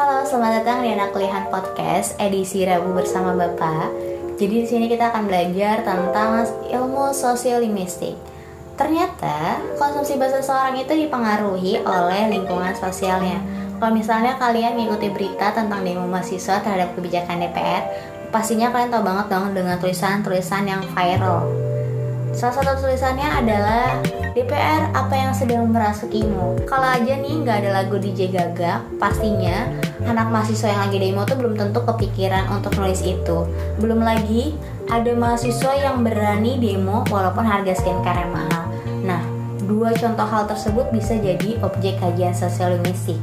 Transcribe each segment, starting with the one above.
Halo, selamat datang di Anak Kuliahan Podcast edisi Rabu bersama Bapak. Jadi di sini kita akan belajar tentang ilmu sosiolinguistik. Ternyata konsumsi bahasa seseorang itu dipengaruhi oleh lingkungan sosialnya. Kalau misalnya kalian mengikuti berita tentang demo mahasiswa terhadap kebijakan DPR, pastinya kalian tahu banget dong dengan tulisan-tulisan yang viral. Salah satu tulisannya adalah DPR apa yang sedang merasukimu. Kalau aja nih nggak ada lagu DJ Gaga, pastinya anak mahasiswa yang lagi demo tuh belum tentu kepikiran untuk nulis itu. Belum lagi ada mahasiswa yang berani demo walaupun harga skincare mahal. Nah, dua contoh hal tersebut bisa jadi objek kajian sosiolinguistik.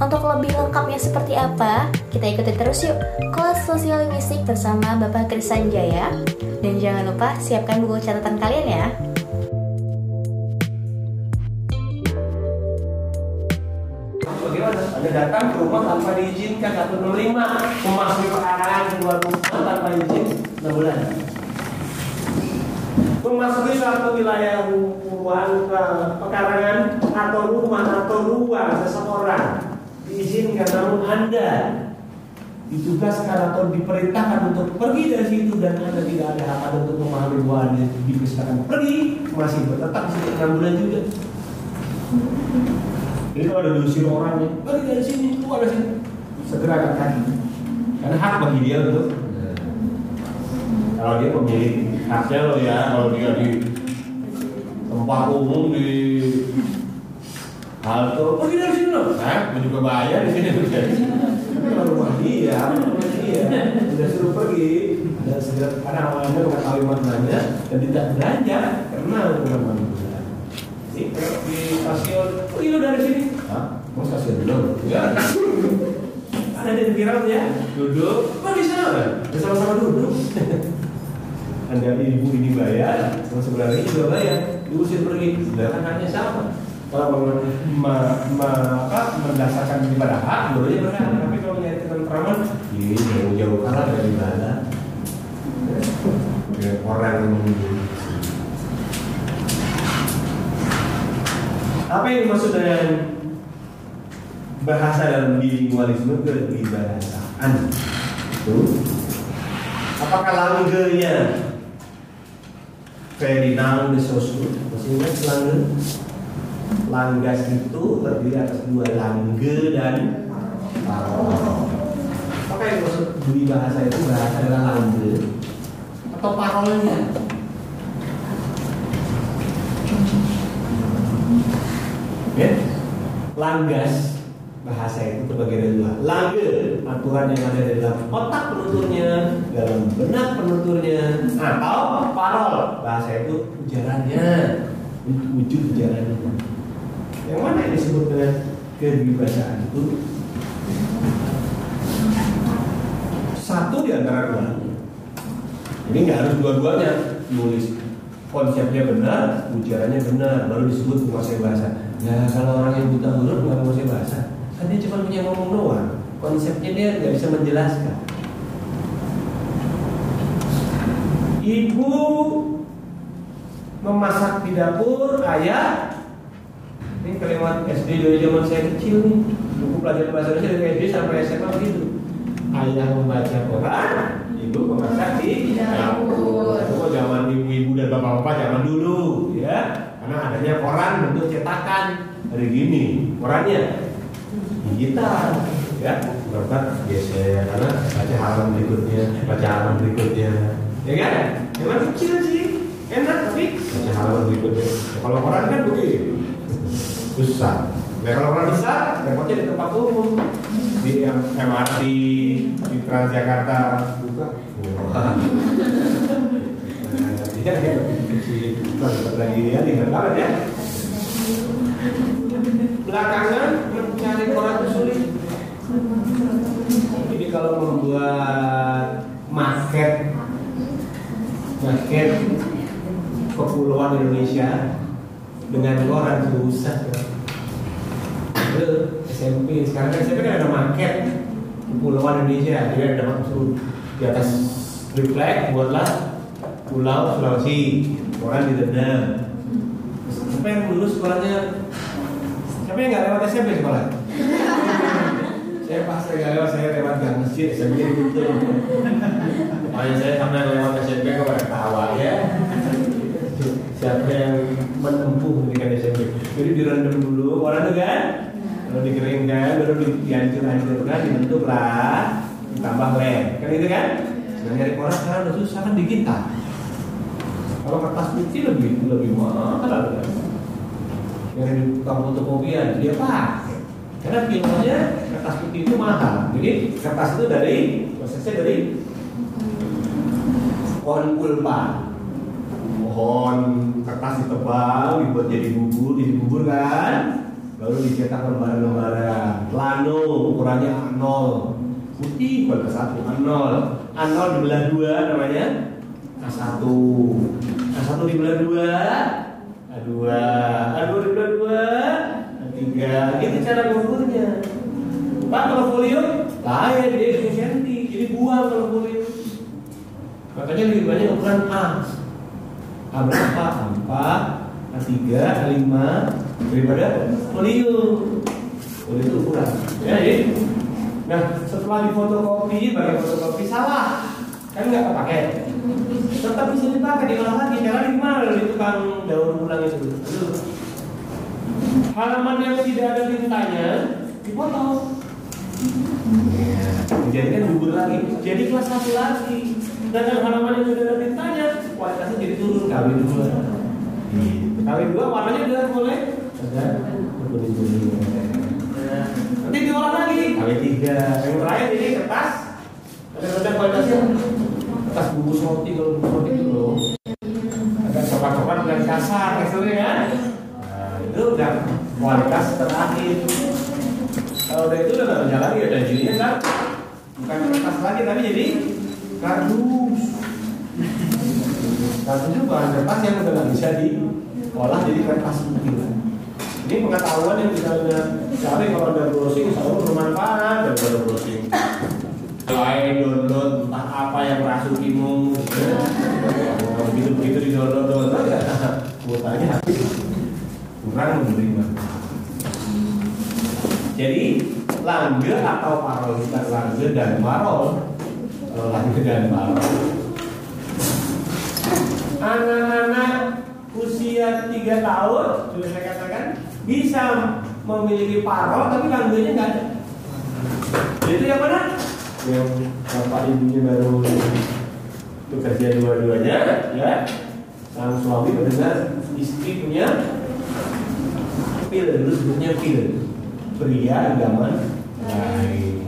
Untuk lebih lengkapnya seperti apa, kita ikuti terus yuk kelas sosiolinguistik bersama Bapak Krisan Jaya. Dan jangan lupa siapkan buku catatan kalian ya. Anda datang ke rumah tanpa diizinkan 165 memasuki pekarangan keluar rumah tanpa izin 6 bulan. Memasuki suatu wilayah ruang pekarangan atau rumah atau ruang seseorang diizinkan namun Anda ditugaskan atau diperintahkan untuk pergi dari situ dan Anda tidak ada hak untuk memahami bahwa Anda diperintahkan pergi masih tetap di situ 6 bulan juga. Jadi kalau ada diusir orang nih, pergi dari sini, keluar dari sini, segera angkat kaki. Karena hak bagi dia untuk kalau dia pemilik haknya loh ya, kalau dia di tempat umum di halte, pergi dari sini loh. Nah, gue juga bayar di sini Tapi kalau rumah dia, rumah dia, udah suruh pergi, dan segera karena awalnya bukan kalimat belanja dan tidak belanja karena bukan manusia di stasiun pergi lu dari sini Mau stasiun dulu ya ada di viral ya? Duduk. Kok di sana ya sama-sama duduk. Anda ibu ini bayar sama sebelah ini juga bayar. Diusir pergi. Sedangkan hanya sama kalau ma, ma, apa, mendasarkan ibadah hak, dulunya berhak. Tapi kalau menyari ketentraman, ini jauh-jauh kalah dari bala. Orang yang mengunjungi. Apa yang dimaksud dengan bahasa dalam bilingualisme kebahasaan? Itu apakah langgenya Ferdinand de Saussure masih ingat langge? Langgas itu terdiri atas dua langge dan parol. Apakah yang dimaksud di bahasa itu bahasa adalah langge atau parolnya? Ya? Langgas bahasa itu terbagi dari dua. Langge aturan yang ada di dalam otak penuturnya, dalam benak penuturnya, atau parol bahasa itu ujarannya, wujud ujarannya. Yang mana yang disebut dengan kedewasaan itu? Satu di antara dua. Ini nggak harus dua-duanya nulis konsepnya benar, ujarannya benar, baru disebut menguasai bahasa. Ya kalau orang yang buta huruf nggak dia cuma punya ngomong doang. Konsepnya dia nggak bisa menjelaskan. Ibu memasak di dapur, ayah ini kalimat SD dari zaman saya kecil nih buku pelajaran bahasa Indonesia dari SD sampai SMA begitu. Ayah membaca Quran, ibu memasak di dapur. Itu zaman ibu-ibu dan bapak-bapak zaman dulu, ya. Karena adanya koran bentuk cetakan dari gini, korannya digital, ya. Berkat geser karena baca halaman berikutnya, baca halaman berikutnya, ya kan? Memang kecil sih, enak tapi baca halaman berikutnya. Kalau koran kan begini, susah. Nah kalau orang besar, repotnya di tempat umum di MRT, di Transjakarta buka. Iya, lagi ya, tinggal banget ya. Belakangan mencari koran itu sulit. Jadi kalau membuat market market kepulauan Indonesia dengan koran susah. Itu SMP sekarang kan SMP kan ada market kepulauan Indonesia. Jadi ada maksud di atas triplek buatlah pulau Sulawesi. Orang di Dedam siapa yang lulus sekolahnya yang nggak lewat SMP sekolah. Saya pas saya lewat saya lewat gang masjid saya mikir gitu. Saya sampai lewat SMP kok pada tawa ya. Siapa yang menempuh pendidikan SMP jadi direndam dulu orang tuh kan? Kalau dikeringkan baru dihancur-hancurkan dibentuk lah ditambah lem. Kan itu kan? Nah nyari koran sekarang udah susah kan digital kalau kertas putih lebih lebih mahal di tukang fotokopian dia pakai. Karena filmnya kertas putih itu mahal. Jadi kertas itu dari prosesnya dari pohon pulpa pohon kertas ditebang dibuat jadi bubur jadi bubur kan? Baru dicetak lembaran-lembaran. Plano ukurannya nol. Putih kualitas satu. A0 A0 dibelah dua namanya. A1 A1 dibelah dua A2 A2 dibelah dua. A3 itu cara mengukurnya Pak kalau folio lain. Dia 2 cm jadi buang kalau folio. Makanya lebih banyak ukuran A. A berapa? A4 A3 A5 daripada folio. Folio itu ukuran. Ya jadi Nah, setelah difotokopi, bagi fotokopi salah, kan nggak kepake. Tetap bisa dipakai diolah lagi. Caranya gimana di tukang daur ulang itu? Halaman yang tidak ada tintanya dipotong. Jadi kan bubur lagi, jadi kelas satu lagi. Dan halaman yang sudah ada tintanya, kualitasnya jadi turun kawin dua. Kawin dua warnanya udah boleh ada kuning. Nanti diolah lagi kali tiga. Yang terakhir ini kertas. Kadang-kadang kualitasnya kertas bungkus roti kalau bungkus roti itu loh. Agak coklat-coklat dan kasar teksturnya kan. Nah, itu udah kualitas terakhir. Kalau udah itu udah nggak lagi ada jadinya kan bukan kertas lagi tapi jadi kardus. Kardus itu bahan kertas yang udah nggak bisa diolah jadi kertas putih. Ini pengetahuan yang bisa anda cari kalau ada browsing selalu bermanfaat daripada browsing. Selain download entah apa yang merasukimu, begitu begitu di download download ya, kuotanya habis kurang menerima. Jadi langge atau parol kita langge dan parol, langge dan parol. Anak-anak usia 3 tahun sudah saya katakan bisa memiliki parol tapi langgenya nggak ada. Itu yang mana? Yang bapak ibunya baru bekerja dua-duanya, ya. Sang suami mendengar istri punya pil, dulu sebutnya pil, pria idaman lain.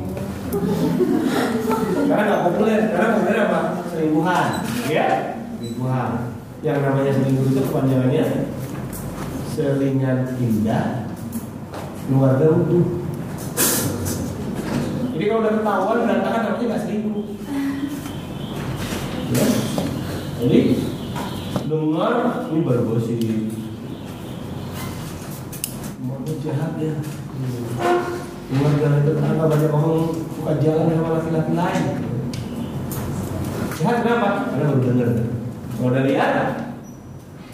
Karena nggak populer, karena populer apa? Selingkuhan, ya? Selingkuhan. Yang namanya selingkuh itu kepanjangannya selingan indah keluarga utuh. Jadi kalau udah ketahuan berantakan namanya nggak selingkuh. Ya. Jadi dengar ini baru gosip. Mau jahat ya. Keluarga itu tetangga banyak ngomong buka jalan sama laki-laki lain. Jahat kenapa? Karena baru dengar. Kalau udah lihat,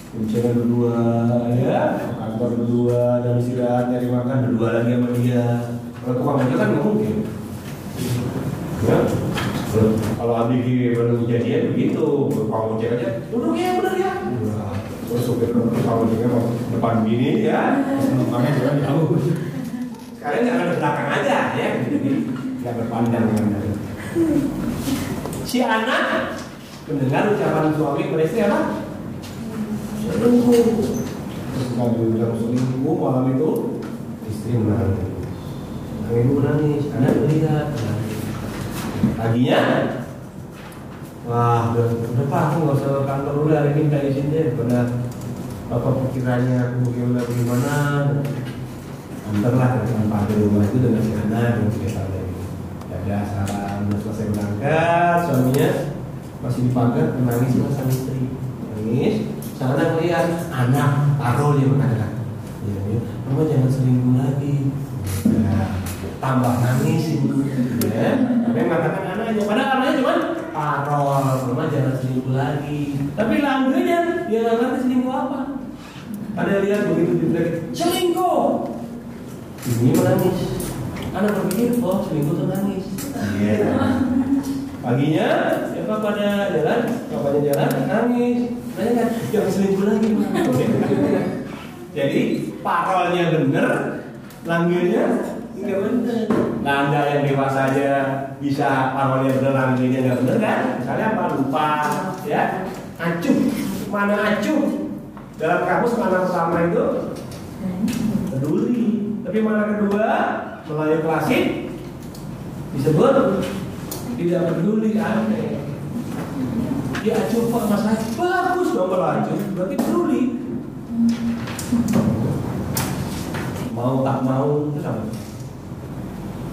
Kuncingan berdua ya, kantor berdua, dan istirahat nyari makan berdua lagi sama dia. Kalau tukang ojek kan nggak mungkin. Kalau Abigi baru jadian begitu, tukang ojek aja duduk ya bener ya. Terus supir ojeknya mau depan gini ya, makanya juga jauh. Sekarang jangan ke belakang aja ya, jadi nggak berpandang dengan Si anak mendengar ucapan suami kepada istri apa? selingkuh. Terus nggak bilang selingkuh malam itu istri menangis sang ibu menangis anak melihat. Paginya wah udah udah pak aku nggak usah ke kantor dulu hari ini minta izin deh karena apa pikirannya aku gimana. Antarlah ke tempat di rumah itu dengan si anak dan si lagi ada saran udah selesai berangkat suaminya masih di pagar menangis sama sang istri. Nangis Sang anak melihat anak taruh dia mengatakan, ya, ya, kamu jangan selingkuh lagi. Ya, tambah nangis ibu. Ya, tapi mengatakan anaknya, padahal anaknya cuma parol, mama jangan selingkuh lagi. Tapi langgenya dia nggak ngerti selingkuh apa. Ada lihat begitu dibilang selingkuh. Ini menangis. anak berpikir oh seminggu tuh nangis iya paginya siapa pada jalan bapaknya jalan nangis nanya kan jangan selingkuh lagi Pak." jadi parolnya bener langgirnya bener. Nah anda yang dewasa aja bisa parolnya bener langgirnya nggak bener kan? Misalnya apa? Lupa ya? Acuh. Mana acuh? Dalam kamus mana pertama itu? Peduli. Tapi mana kedua? Melayu klasik. Disebut tidak peduli aneh. Ya acuh pak mas Acuh. bagus dong kalau acuh. Berarti peduli. Mau tak mau itu sama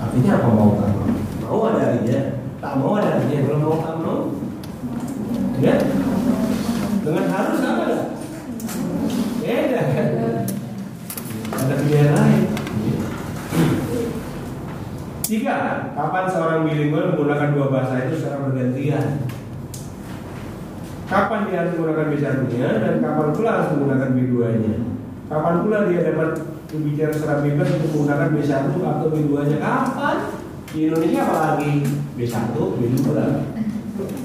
artinya apa mau tak mau? Mau ada artinya tak mau ada artinya. Kalau mau tak mau ya? Dengan harus apa ya beda. Kan ada pilihan lain. Tiga, kapan seorang bilingual menggunakan dua bahasa itu secara bergantian? Kapan dia harus menggunakan B satunya dan kapan pula harus menggunakan B2-nya? Kapan pula dia dapat berbicara secara bebas untuk menggunakan B1 atau B2-nya? Kapan? Di Indonesia apalagi? B1, B2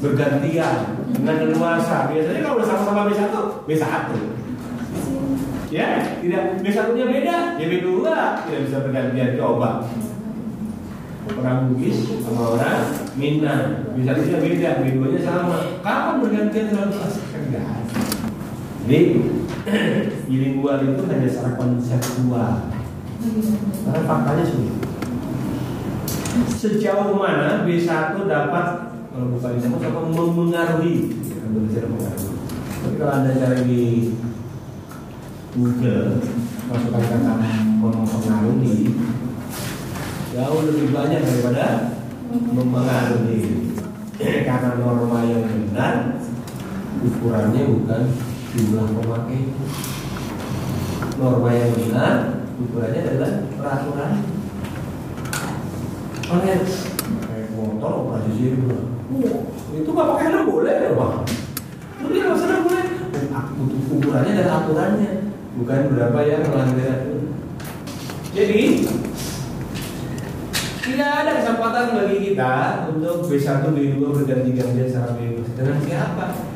bergantian dengan leluasa. Biasanya kalau udah sama-sama B1, B1. Ya, tidak. B1-nya beda, ya B2 tidak bisa bergantian. Coba. Orang Bugis sama orang Minang. Bisa bisa beda keduanya sama. Kapan bergantian selalu kan ada jadi bilingual itu hanya secara konseptual karena faktanya sulit sejauh mana B1 dapat kalau bukan bisa apa memengaruhi? Belajar mengaruhi tapi kalau anda cari di Google masukkan kata mempengaruhi jauh lebih banyak daripada mempengaruhi karena norma yang benar ukurannya bukan jumlah pemakai norma yang benar ukurannya adalah peraturan oleh kayak motor operasi zero itu nggak pakai helm boleh ya itu dia nggak usah boleh ukurannya dan aturannya. Bukan berapa yang melanggar jadi tidak ada kesempatan bagi kita untuk B1, B2 berganti-gantian secara bebas. Dengan siapa?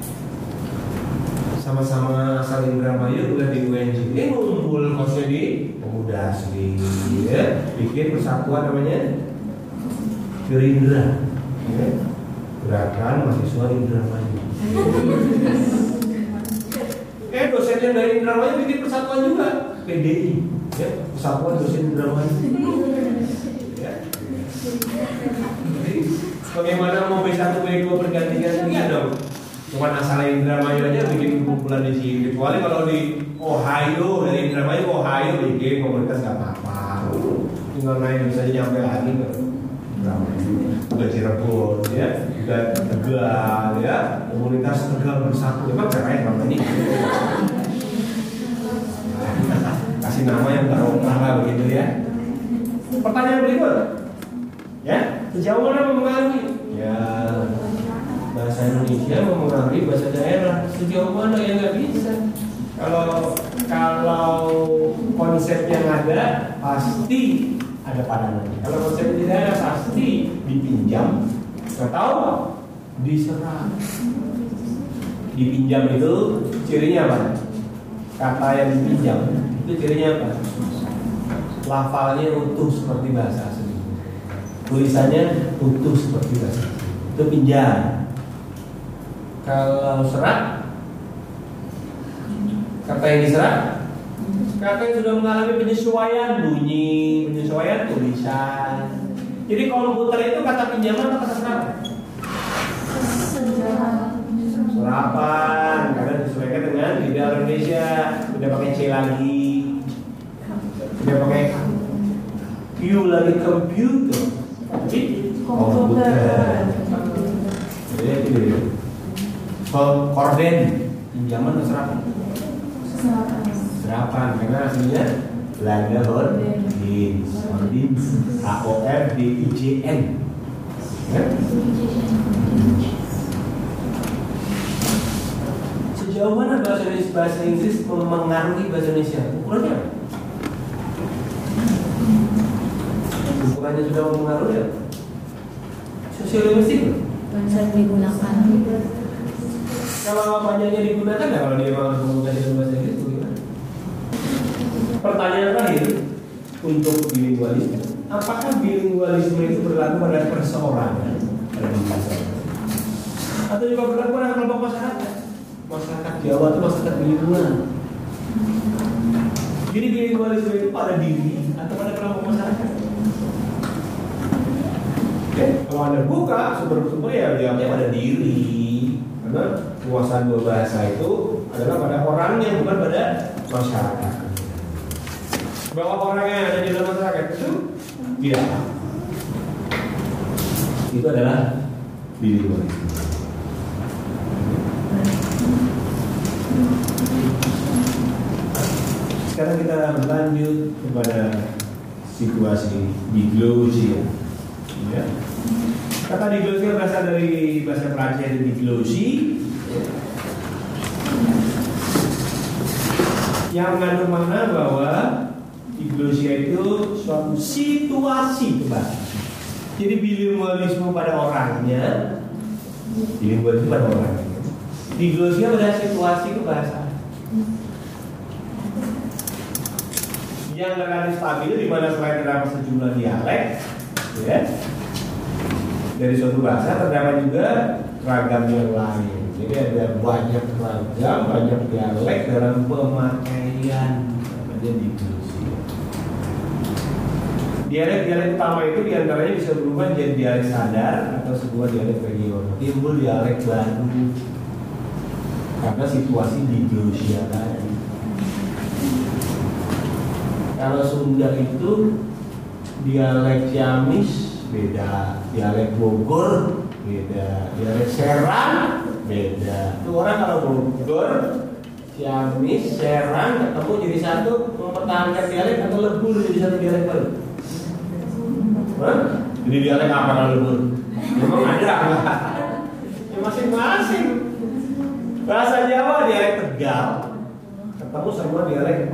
Sama-sama saling Indramayu udah di UNJ. Ini ngumpul kosnya di pemuda asli. Ya. Bikin persatuan namanya Gerindra. Ya. Gerakan mahasiswa Indramayu. eh dosen yang dari Indramayu bikin persatuan juga. PDI. Ya. Persatuan dosen Indramayu. Ya. Jadi, bagaimana mau B1 B2 berganti-gantian dong? Cuma asal Indramayu aja bikin kumpulan di sini. Kecuali kalau di Ohio dari Indramayu Ohio bikin komunitas nggak apa-apa. Tinggal naik bisa nyampe lagi ke Indramayu, ke Cirebon, ya, ke Tegal, ya, komunitas Tegal bersatu. Emang keren bang ini. Kasih nama yang barokah begitu ya. Pertanyaan berikut. Ya, sejauh mana mempengaruhi? Ya, bahasa Indonesia mempengaruhi bahasa daerah. Sejauh mana ya nggak bisa. Kalau kalau konsep yang ada pasti ada padanannya. Kalau konsep tidak ada pasti dipinjam atau diserap. Dipinjam itu cirinya apa? Kata yang dipinjam itu cirinya apa? Lafalnya utuh seperti bahasa asli tulisannya utuh seperti bahasa itu pinjam kalau serat kata yang diserap kata yang sudah mengalami penyesuaian bunyi penyesuaian tulisan. Jadi komputer itu kata pinjaman atau kata serapan serapan karena disesuaikan dengan lidah Indonesia. Udah pakai C lagi. Udah pakai Q lagi komputer. Tapi komputer. Jadi itu Kalau korden pinjaman atau serapan? Serapan karena aslinya Belanda Hordins, Hordins, H O R D I J N. Ya? Sejauh mana bahasa Inggris, bahasa Inggris memengaruhi bahasa Indonesia? Ukurannya apa? bukannya sudah mempengaruhi ya sosialistik loh sering digunakan kalau apanya digunakan ya kalau dia harus menggunakan bahasa Inggris bagaimana pertanyaan terakhir untuk bilingualisme apakah bilingualisme itu berlaku pada perseorangan? Pada bahasa atau juga berlaku pada kelompok masyarakat? Masyarakat Jawa itu masyarakat bilingual jadi bilingualisme itu pada diri atau pada kelompok masyarakat? Oke, kalau anda buka sumber-sumber ya jawabnya pada diri karena penguasaan dua bahasa itu adalah pada orangnya bukan pada masyarakat. Bahwa orangnya yang ada di dalam masyarakat itu tidak itu adalah bilingualisme sekarang kita berlanjut kepada situasi diglosia ya. Kata diglosia berasal dari bahasa Prancis dari diglosi yang mengandung makna bahwa diglosia itu suatu situasi kebahasaan jadi bilingualisme pada orangnya bilingualisme pada orangnya diglosia pada situasi kebahasaan yang relatif stabil di mana selain terdapat sejumlah dialek ya dari suatu bahasa terdapat juga ragam yang lain. Jadi ada banyak ragam banyak dialek dalam pemakaian. Namanya diglosia dialek-dialek utama itu di antaranya bisa berubah menjadi dialek sadar atau sebuah dialek regional. Timbul dialek baru. Karena situasi diglosia tadi. Kalau Sunda itu dialek Ciamis beda, dialek Bogor beda, dialek Serang beda. Itu orang kalau Bogor, Ciamis, Serang ketemu jadi satu mempertahankan dialek atau lebur jadi satu dialek baru. Hah? Jadi dialek apa kalau lebur? Memang ada? Ya masing-masing. Bahasa Jawa dialek Tegal ketemu sama dialek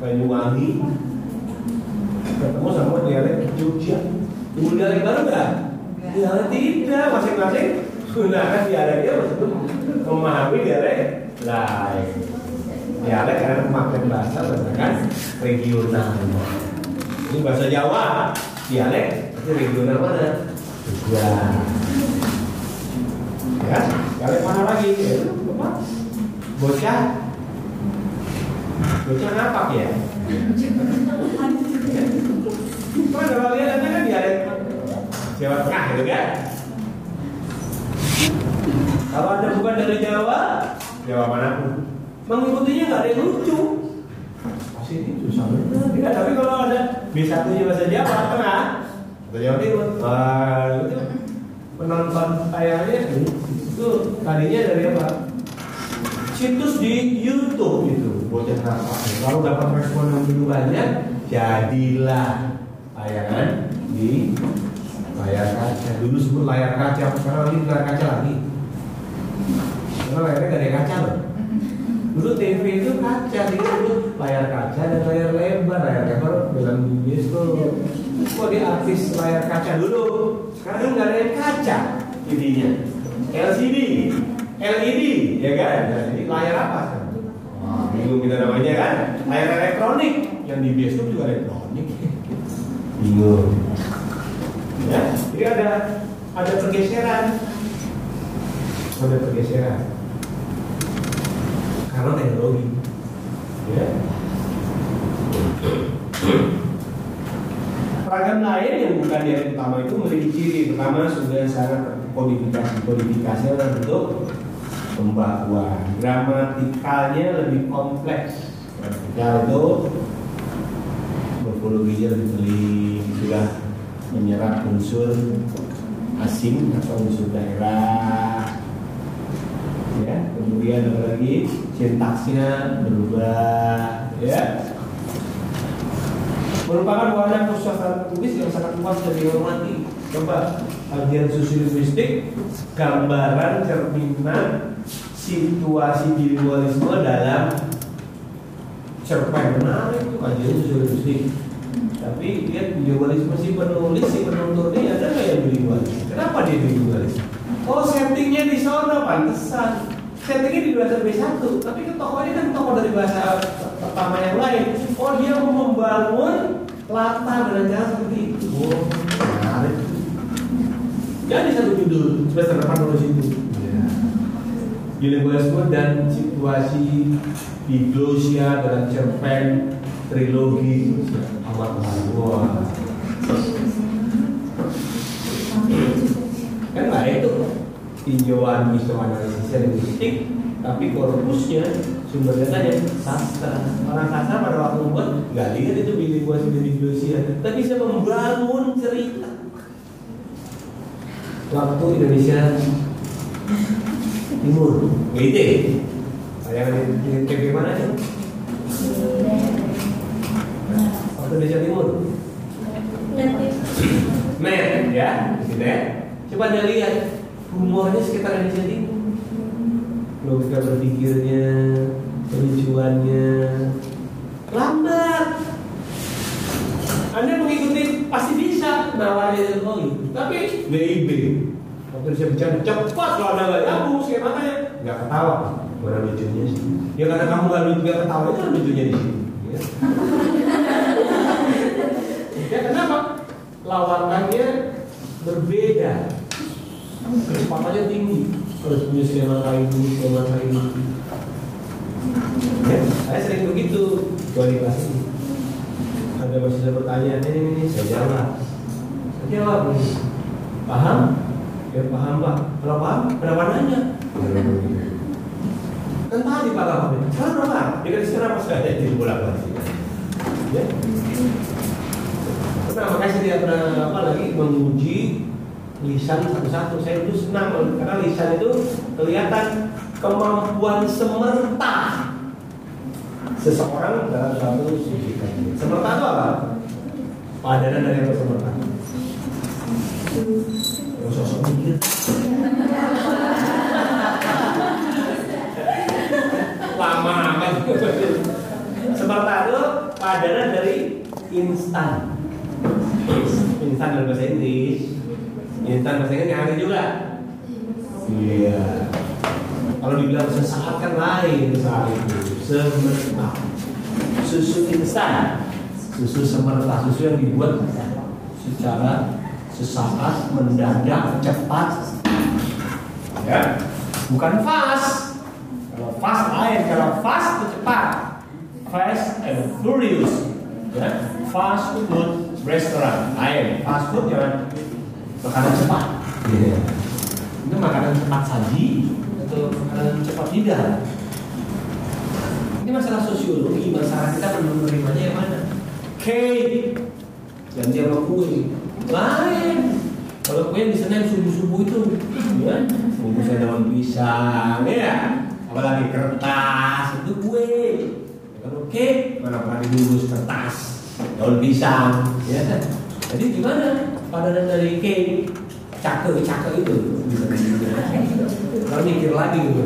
Banyuwangi ketemu sama dialek Jogja tunggu dialek baru nggak? dialek tidak masing-masing gunakan dialeknya untuk memahami dialek lain dialek karena pemakaian bahasa berdasarkan regional ini bahasa Jawa dialek itu regional mana? Jogja ya dialek mana lagi? Ya, apa? bocah Bocah ngapak ya? Kan kalau lihat kan dialek Jawa Tengah gitu kan? Kalau anda bukan dari Jawa, Jawa mana pun, mengikutinya nggak ada yang lucu. Pasti itu susah. Tidak, tapi kalau ada B1 nya bahasa Jawa Tengah atau Jawa Timur, wah itu penonton tayangnya itu tadinya dari apa? situs di YouTube itu bocah apa kalau dapat respon yang begitu banyak jadilah tayangan di layar kaca. Dulu sebut layar kaca sekarang lagi layar kaca lagi. Karena layarnya gak ada kaca loh. Dulu TV itu kaca dia dulu layar kaca dan layar lebar. Layar lebar dalam bioskop kok di artis layar kaca dulu? Sekarang kan ada yang kaca TV-nya LCD LED ya kan? Nah, ini layar apa Wah, bingung kita namanya kan. Layar elektronik. Yang di bioskop juga elektronik bingung ya jadi ada ada pergeseran. Ada pergeseran. Karena teknologi. Ya. Ragam lain yang bukan dialek utama itu memiliki ciri pertama sudah sangat kodifikasi kodifikasi dalam bentuk pembakuan. Gramatikalnya lebih kompleks. Gramatikal itu morfologinya lebih pelik sudah menyerap unsur asing atau unsur daerah. Ya kemudian ada lagi? Sintaksnya berubah ya. Merupakan warna khususnya tulis yang sangat luas dan dihormati. Coba kajian sosialistik gambaran cerminan situasi bilingualisme dalam cerpen menarik itu kajian sosialistik tapi dia bilingualisme si penulis si penutur ini ada nggak yang bilingualis kenapa dia bilingualis oh settingnya di sana pantesan. Settingnya di bahasa B1 tapi kan tokohnya kan tokoh dari bahasa pertama yang lain. Oh dia mau membangun latar dengan cara seperti itu. Oh menarik. Jadi satu judul semester depan nulis itu bilingualisme dan situasi di Glosia dalam cerpen trilogi wah kan lain tuh tinjauan analisis linguistik tapi korpusnya sumber datanya sastra orang sastra pada waktu membuat nggak lihat itu bilingualisme di Glosia tapi bisa membangun cerita waktu Indonesia Timur GIT saya di kayak mana sih Indonesia Timur? Net ya gitu ya coba anda lihat humornya sekitar Indonesia Timur. Logika berpikirnya kelucuannya lambat. Anda mengikuti pasti bisa nawarnya teknologi tapi BIB waktu saya bicara cepat kalau anda nggak nyambung skemanya nggak ketawa mana lucunya sih. Ya karena kamu nggak lucu nggak ketawa itu lucunya di sini. ya kenapa lawanannya berbeda. Kecepatannya tinggi. Harus punya skema ini skema ini ya, saya sering begitu. Kualitas ini ada mahasiswa bertanya ini ini, ini saya jawab saya jawab paham? Ya paham pak. Kalau paham berapa nanya kan tadi pak paham sekarang berapa? Kan sekarang apa saya jadi bolak balik ya Nah, makanya saya tidak pernah apa lagi menguji lisan satu-satu. Saya itu senang karena lisan itu kelihatan kemampuan semerta seseorang dalam suatu sisi. Semerta itu apa? Padanan dari apa semerta? Sosok mikir. Lama amat. Itu padanan dari instan. Instan dalam bahasa Inggris. Instan bahasa Inggris yang juga. Iya. Kalau dibilang sesaat kan lain saat itu. Semerta. Susu instan. Susu semerta. Susu yang dibuat secara sesaat, mendadak, cepat. Ya. Bukan fast. Kalau fast lain. Kalau fast itu cepat. Fast and furious. Ya. Fast food restaurant lain. Fast food jangan makanan cepat. Yeah. Itu makanan cepat saji atau makanan cepat tidak. Ini masalah sosiologi, masalah kita menerimanya yang mana? Cake dan dia sama kue lain. Kalau kue yang di sana yang subuh-subuh itu, ya, bungkusnya daun pisang, ya, apalagi kertas itu kue. Kalau cake mana pernah dibungkus kertas, daun pisang, ya kan? Jadi gimana padanan dari cake cakep-cakep itu? Kalau mikir lagi gitu.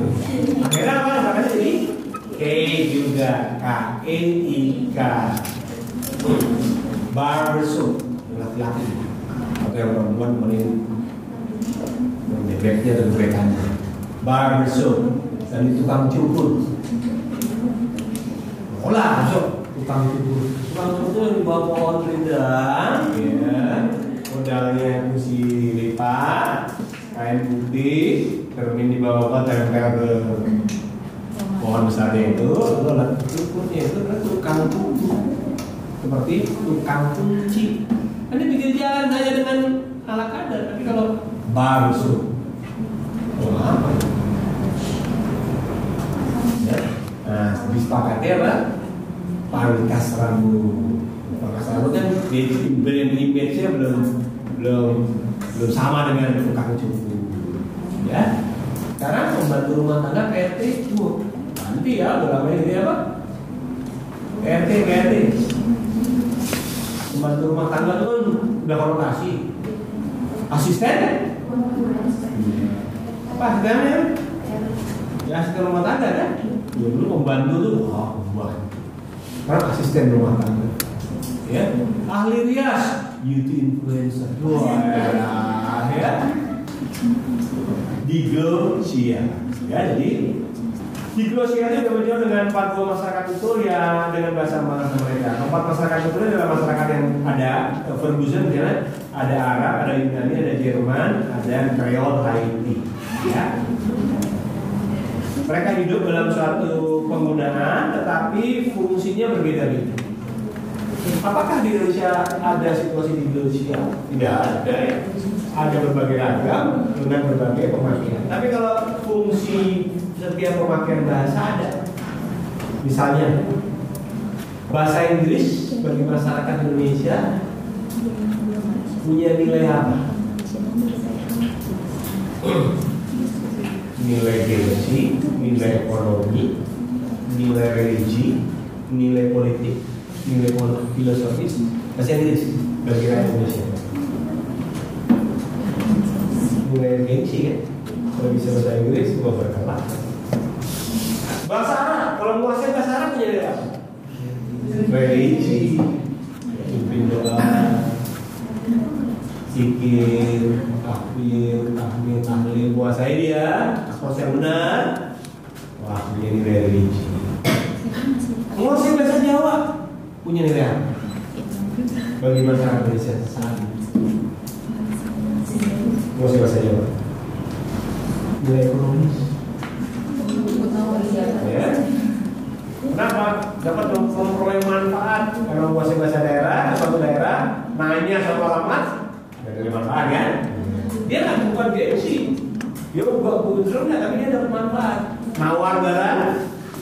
Akhirnya apa makanya jadi? K juga K E I K. Barbershop laki-laki. Atau yang perempuan mending bebeknya atau bebekannya barbershop dan tukang cukur. Olah masuk tukang cukur tukang cukur yang di bawah pohon rindang. Ya modalnya kursi lipat kain putih cermin di bawah tempel ke pohon besarnya itu. Itu adalah cukurnya itu adalah tukang cukur seperti tukang kunci. Kan dia pikir jalan hanya dengan ala kadar tapi kalau baru oh, apa? Ya. Nah disepakati apa pangkas rambut. Pangkas rambut kan brand image-nya belum belum belum sama dengan tukang cukur. Ya. Sekarang pembantu rumah tangga PRT itu nanti ya berapa ini apa? PRT PRT pembantu rumah tangga itu kan udah konotasi. Asisten apa asistennya? Ya asisten rumah tangga kan? Ya dulu pembantu tuh. Wah sekarang asisten rumah tangga. Ya. Ahli rias. Beauty influencer. Wah ya. Diglosia ya jadi diglosia itu berjauh dengan empat puluh masyarakat itu ya dengan bahasa bahasa mereka. Empat masyarakat itu adalah masyarakat yang ada Ferguson misalnya ada Arab ada Yunani ada Jerman ada Creole Haiti. Ya mereka hidup dalam suatu penggunaan tetapi fungsinya berbeda-beda. Apakah di Indonesia ada situasi di Indonesia? Tidak ada ya. Ada berbagai ragam dengan berbagai pemakaian. Tapi kalau fungsi setiap pemakaian bahasa ada. Misalnya bahasa Inggris bagi masyarakat Indonesia punya nilai apa? Nilai geografi, nilai ekonomi, nilai religi, nilai politik, nilai filosofis, bahasa Inggris bagi rakyat Indonesia. Nilai gengsi kan, kalau bisa bahasa Inggris gua berkalah. Bahasa Arab, kalau menguasai bahasa Arab nilai apa? Religi, pimpin doa, zikir, takbir, tahmid, tahlil, kuasai dia, proses yang benar. Wah, punya nilai religi. Menguasai bahasa Jawa punya nilai apa? Bagi masyarakat Indonesia saat ini. Menguasai bahasa Jawa. Nilai ekonomis. Ya. Kenapa? Dapat memperoleh manfaat karena menguasai bahasa daerah, suatu daerah, nanya sama alamat, dari manfaat kan? Dia nggak bukan dia bukan bukan nggak, tapi dia dapat manfaat. Nawar barang,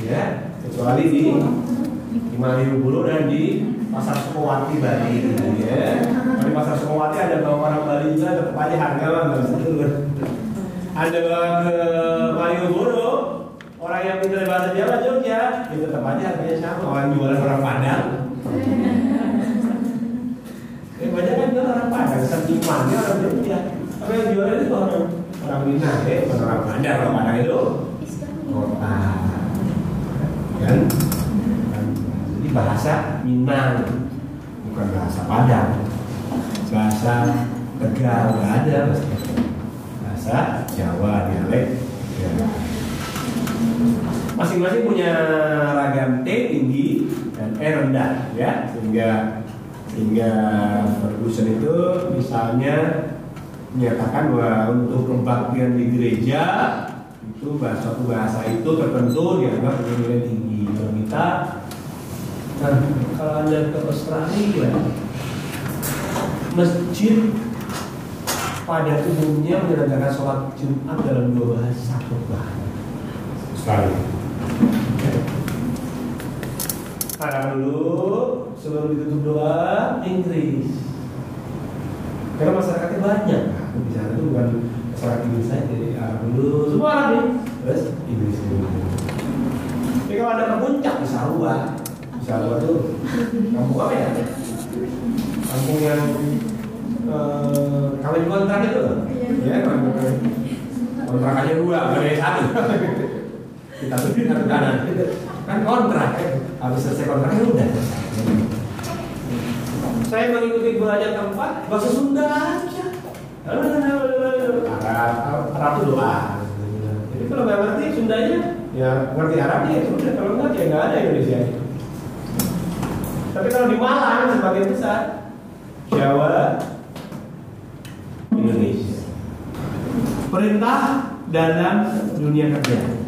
ya, kecuali di di Malioboro dan di Pasar Sukowati Bali, ya. Di Pasar Sukowati ada bawa orang Bali juga, tetap aja harga lah. Ada bawa ke Malioboro, orang yang pintar bahasa Jawa Jogja, ya tetap aja harganya sama. Orang jualan orang Padang, banyak kan jual orang Padang, sentimannya orang Jogja. Tapi yang jual itu orang orang Minang, ya, bukan orang Padang. Orang Padang itu kota, kan? Jadi bahasa Minang, bukan bahasa Padang. Bahasa Tegal nggak ada, bahasa Jawa dialek. Ya. Masing-masing punya ragam T tinggi dan E rendah, ya, sehingga sehingga Ferguson itu misalnya menyatakan bahwa untuk kebaktian di gereja itu bahasa bahasa itu tertentu dianggap nilai tinggi. Kalau kita nah, kalau anda ke Australia masjid pada umumnya menyelenggarakan sholat Jumat dalam dua bahasa khutbah Australia Sekarang dulu sebelum ditutup doa Inggris. Karena masyarakatnya banyak. Aku di sana itu bukan masyarakat Inggris saja, jadi Arab dulu, semua Arab nih. Terus Inggris dulu. Tapi kalau ada ke puncak di Sarua, di Sarua tuh kampung apa ya? Kampung yang eh, kawin kontrak itu, loh. ya kampung kontrakannya dua, yang satu. Kita tuh di kanan, kan kontrak kan habis selesai kontraknya udah. Saya mengikuti belajar tempat bahasa Sunda aja. Arab Arab itu doa. Jadi kalau nggak ngerti Sundanya? Ya ngerti Arabnya ya sudah kalau nggak ya nggak ada Indonesia tapi kalau di Malang sebagian besar. Jawa. Indonesia. Perintah dalam dunia kerja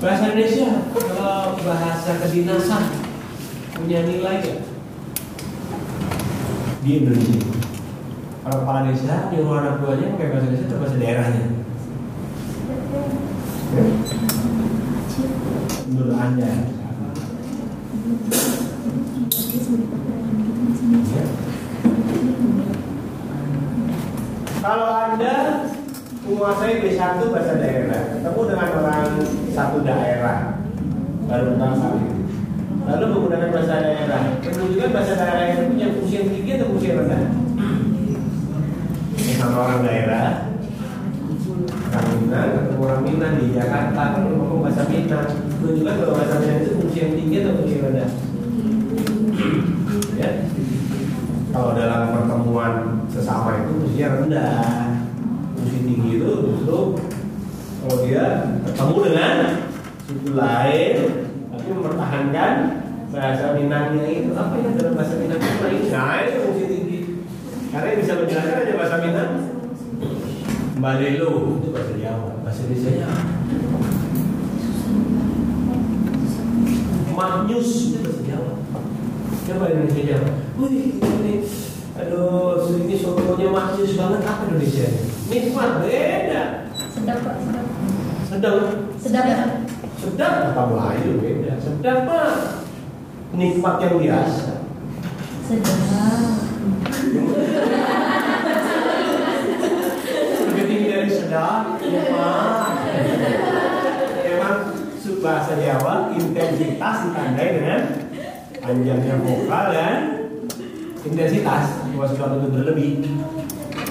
Bahasa Indonesia kalau bahasa kedinasan punya nilai gak? Di Indonesia. Kalau kepala desa nyuruh anak buahnya pakai bahasa Indonesia atau bahasa daerahnya? Ya? Menurut anda? Ya. Kalau anda menguasai B1 bahasa daerah, ketemu dengan orang satu daerah baru kali. Lalu menggunakan bahasa daerah, menunjukkan bahasa daerah itu punya fungsi yang tinggi atau fungsi yang rendah. Sama orang daerah, orang Minang, ketemu orang Minang di Jakarta, kalau ngomong bahasa Minang, menunjukkan kalau bahasa Minang itu fungsi yang tinggi atau fungsi yang rendah. ya kalau dalam pertemuan sesama itu mestinya rendah tinggi itu justru kalau dia ketemu dengan suku lain tapi mempertahankan bahasa Minangnya itu. Apa ya dalam bahasa Minang? Itu lain nah itu fungsi tinggi. Karena yang bisa menjelaskan aja bahasa Minang. Balelo itu bahasa Jawa bahasa Indonesia. Magnus. Itu bahasa Jawa. Coba Indonesia Jawa? Wih ini Aduh ini sotonya Magnus banget. Apa Indonesia Nikmat beda. Sedap pak, sedap. Sedang Sedap ya? Sedap. Apa Melayu beda? Sedap pak Nikmat yang biasa. Sedap. Lebih tinggi dari sedap Nikmat Memang bahasa Jawa intensitas ditandai dengan panjangnya vokal dan intensitas. Bahwa sesuatu itu berlebih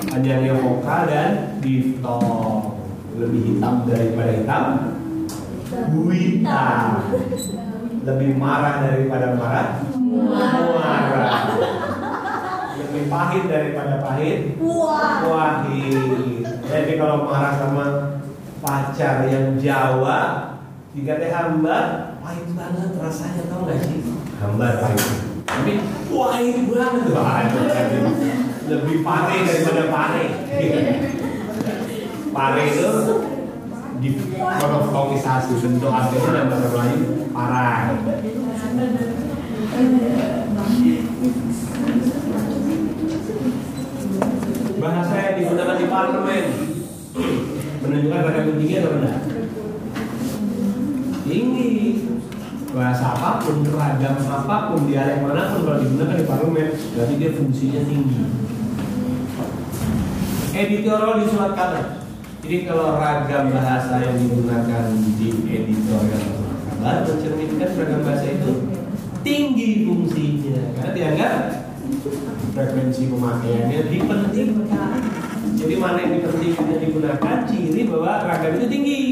panjangnya vokal dan diftong lebih hitam daripada hitam hitam lebih marah daripada marah marah lebih pahit daripada pahit Wah. Wahid. Jadi kalau marah sama pacar yang Jawa, jika teh hamba, pahit banget rasanya tau gak sih? Hamba pahit. Tapi pahit banget tuh. Lebih pare daripada pare. Pare itu di monofonisasi bentuk aslinya dalam bahasa Melayu parah. Bahasa yang digunakan di parlemen menunjukkan ragam tinggi atau rendah? Tinggi. Bahasa apa pun, ragam apa pun, dialek mana pun kalau digunakan di parlemen, berarti dia fungsinya tinggi. Editorial di surat kabar. Jadi kalau ragam bahasa yang digunakan di editorial surat kabar mencerminkan ragam bahasa itu tinggi fungsinya karena dianggap frekuensi pemakaiannya dipentingkan. Jadi mana yang dipentingkan digunakan ciri bahwa ragam itu tinggi.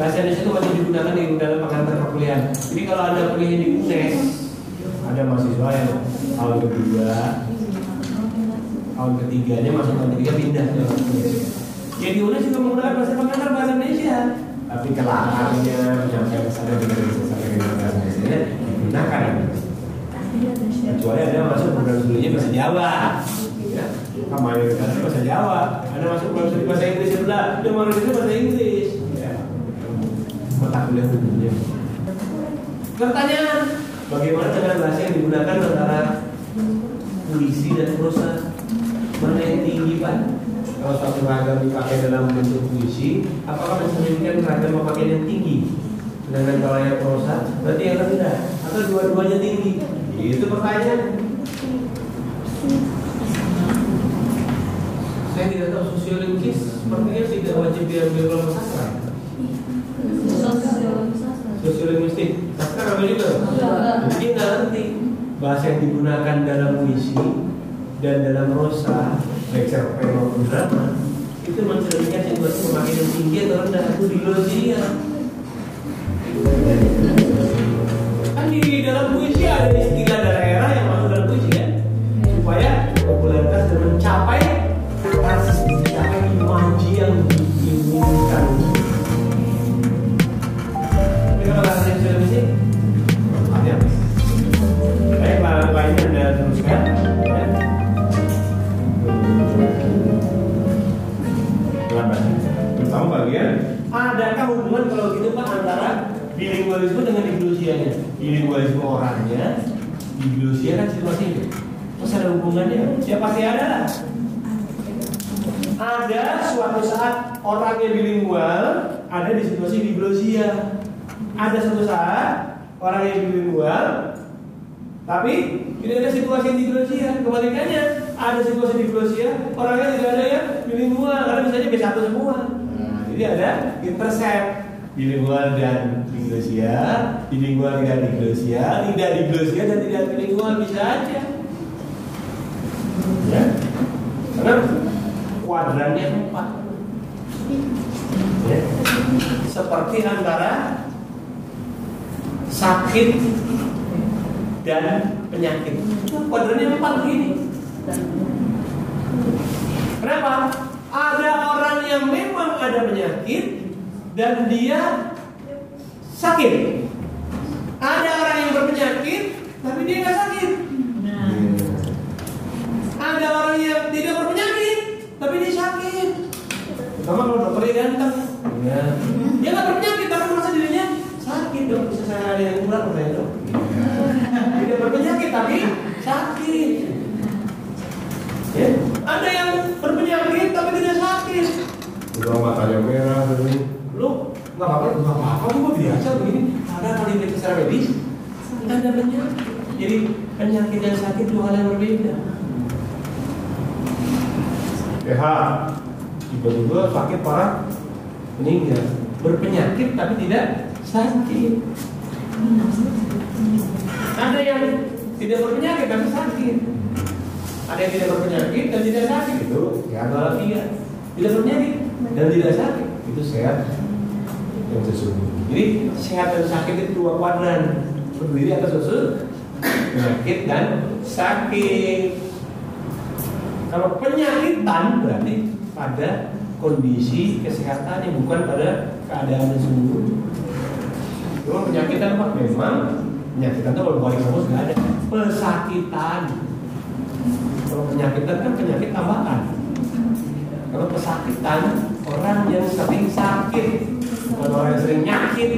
Bahasa Indonesia itu wajib digunakan di dalam pengantar perkuliahan. Jadi kalau ada kuliah di UNES, ada mahasiswa yang tahun kedua, tahun ketiganya masuk tahun ketiga pindah ke UNES. Ya UNES juga menggunakan bahasa pengantar bahasa Indonesia. Tapi kelakarnya menyampaikan pesan yang tidak bisa ke bahasa Indonesia digunakan. Kecuali ada masuk program studinya bahasa Jawa. Ya, mayoritasnya bahasa Jawa. Ada masuk program studi bahasa Inggris udah, dia mayoritasnya bahasa Inggris. Ya. Mata kuliah umumnya. Pertanyaan, bagaimana dengan bahasa yang digunakan antara puisi dan prosa? Mana yang tinggi pak? Kalau satu ragam dipakai dalam bentuk puisi, apakah mencerminkan ragam pemakaian yang tinggi? Sedangkan kalau yang prosa, berarti yang rendah atau dua-duanya tinggi? Itu pertanyaan. Saya tidak tahu sosiologis sepertinya tidak wajib diambil kelompok sastra. Sosiologistik, sastra apa juga? Mungkin nggak ngerti bahasa yang digunakan dalam puisi dan dalam prosa, baik cerpen maupun drama, itu mencerminkan situasi pemakaian yang tinggi atau rendah itu di logia. Kan di dalam puisi ada istilah daerah bilingualisme dengan diglusianya? Bilingualisme orangnya, diglusia kan situasinya. Terus ada hubungannya? Ya pasti ada lah. Ada suatu saat orang yang bilingual ada di situasi diglosia. Ada suatu saat orang yang bilingual tapi tidak ada situasi yang diglosia. Kebalikannya, ada situasi diglosia, orangnya tidak ada yang bilingual karena misalnya B1 semua. Nah, jadi ada intercept bilingual dan diglosia, bilingual tidak diglosia, tidak diglosia dan tidak bilingual bisa aja. Ya. Karena kuadrannya empat. Ya. Seperti antara sakit, dan penyakit. Kuadrannya empat begini. Kenapa? Ada orang yang memang ada penyakit dan dia sakit. Ada orang yang berpenyakit tapi dia nggak sakit. Ada orang yang tidak berpenyakit tapi dia sakit. Sama kalau dokternya ganteng, ya. dia nggak berpenyakit tapi masa dirinya sakit dong. Bisa saya ada yang kurang saya dong. Tidak berpenyakit tapi sakit. Ya. Ada yang berpenyakit tapi tidak sakit. Udah matanya merah ini. Lu nggak apa-apa, nggak apa-apa, lu mah biasa begini. Ada kali ini secara medis, ada penyakit. Jadi penyakit dan sakit dua hal yang berbeda. PH. Tiba-tiba sakit parah, meninggal. Berpenyakit tapi tidak sakit. Ada yang tidak berpenyakit tapi sakit. Ada yang tidak berpenyakit dan tidak sakit itu ya. Tidak berpenyakit dan tidak sakit itu sehat Jadi sehat dan sakit itu dua kuadran berdiri atas unsur penyakit dan sakit. Kalau penyakitan berarti pada kondisi kesehatan yang bukan pada keadaan yang sesungguhnya. Cuma penyakitan apa? Memang penyakitan itu kalau balik kamus nggak ada. Pesakitan. Kalau penyakitan kan penyakit tambahan. Kalau pesakitan orang yang sering sakit, bukan orang yang sering nyakit.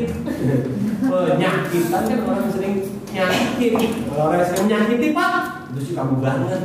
Penyakitan kan orang yang sering nyakit. Kalau orang yang sering nyakiti pak, itu sih kamu banget.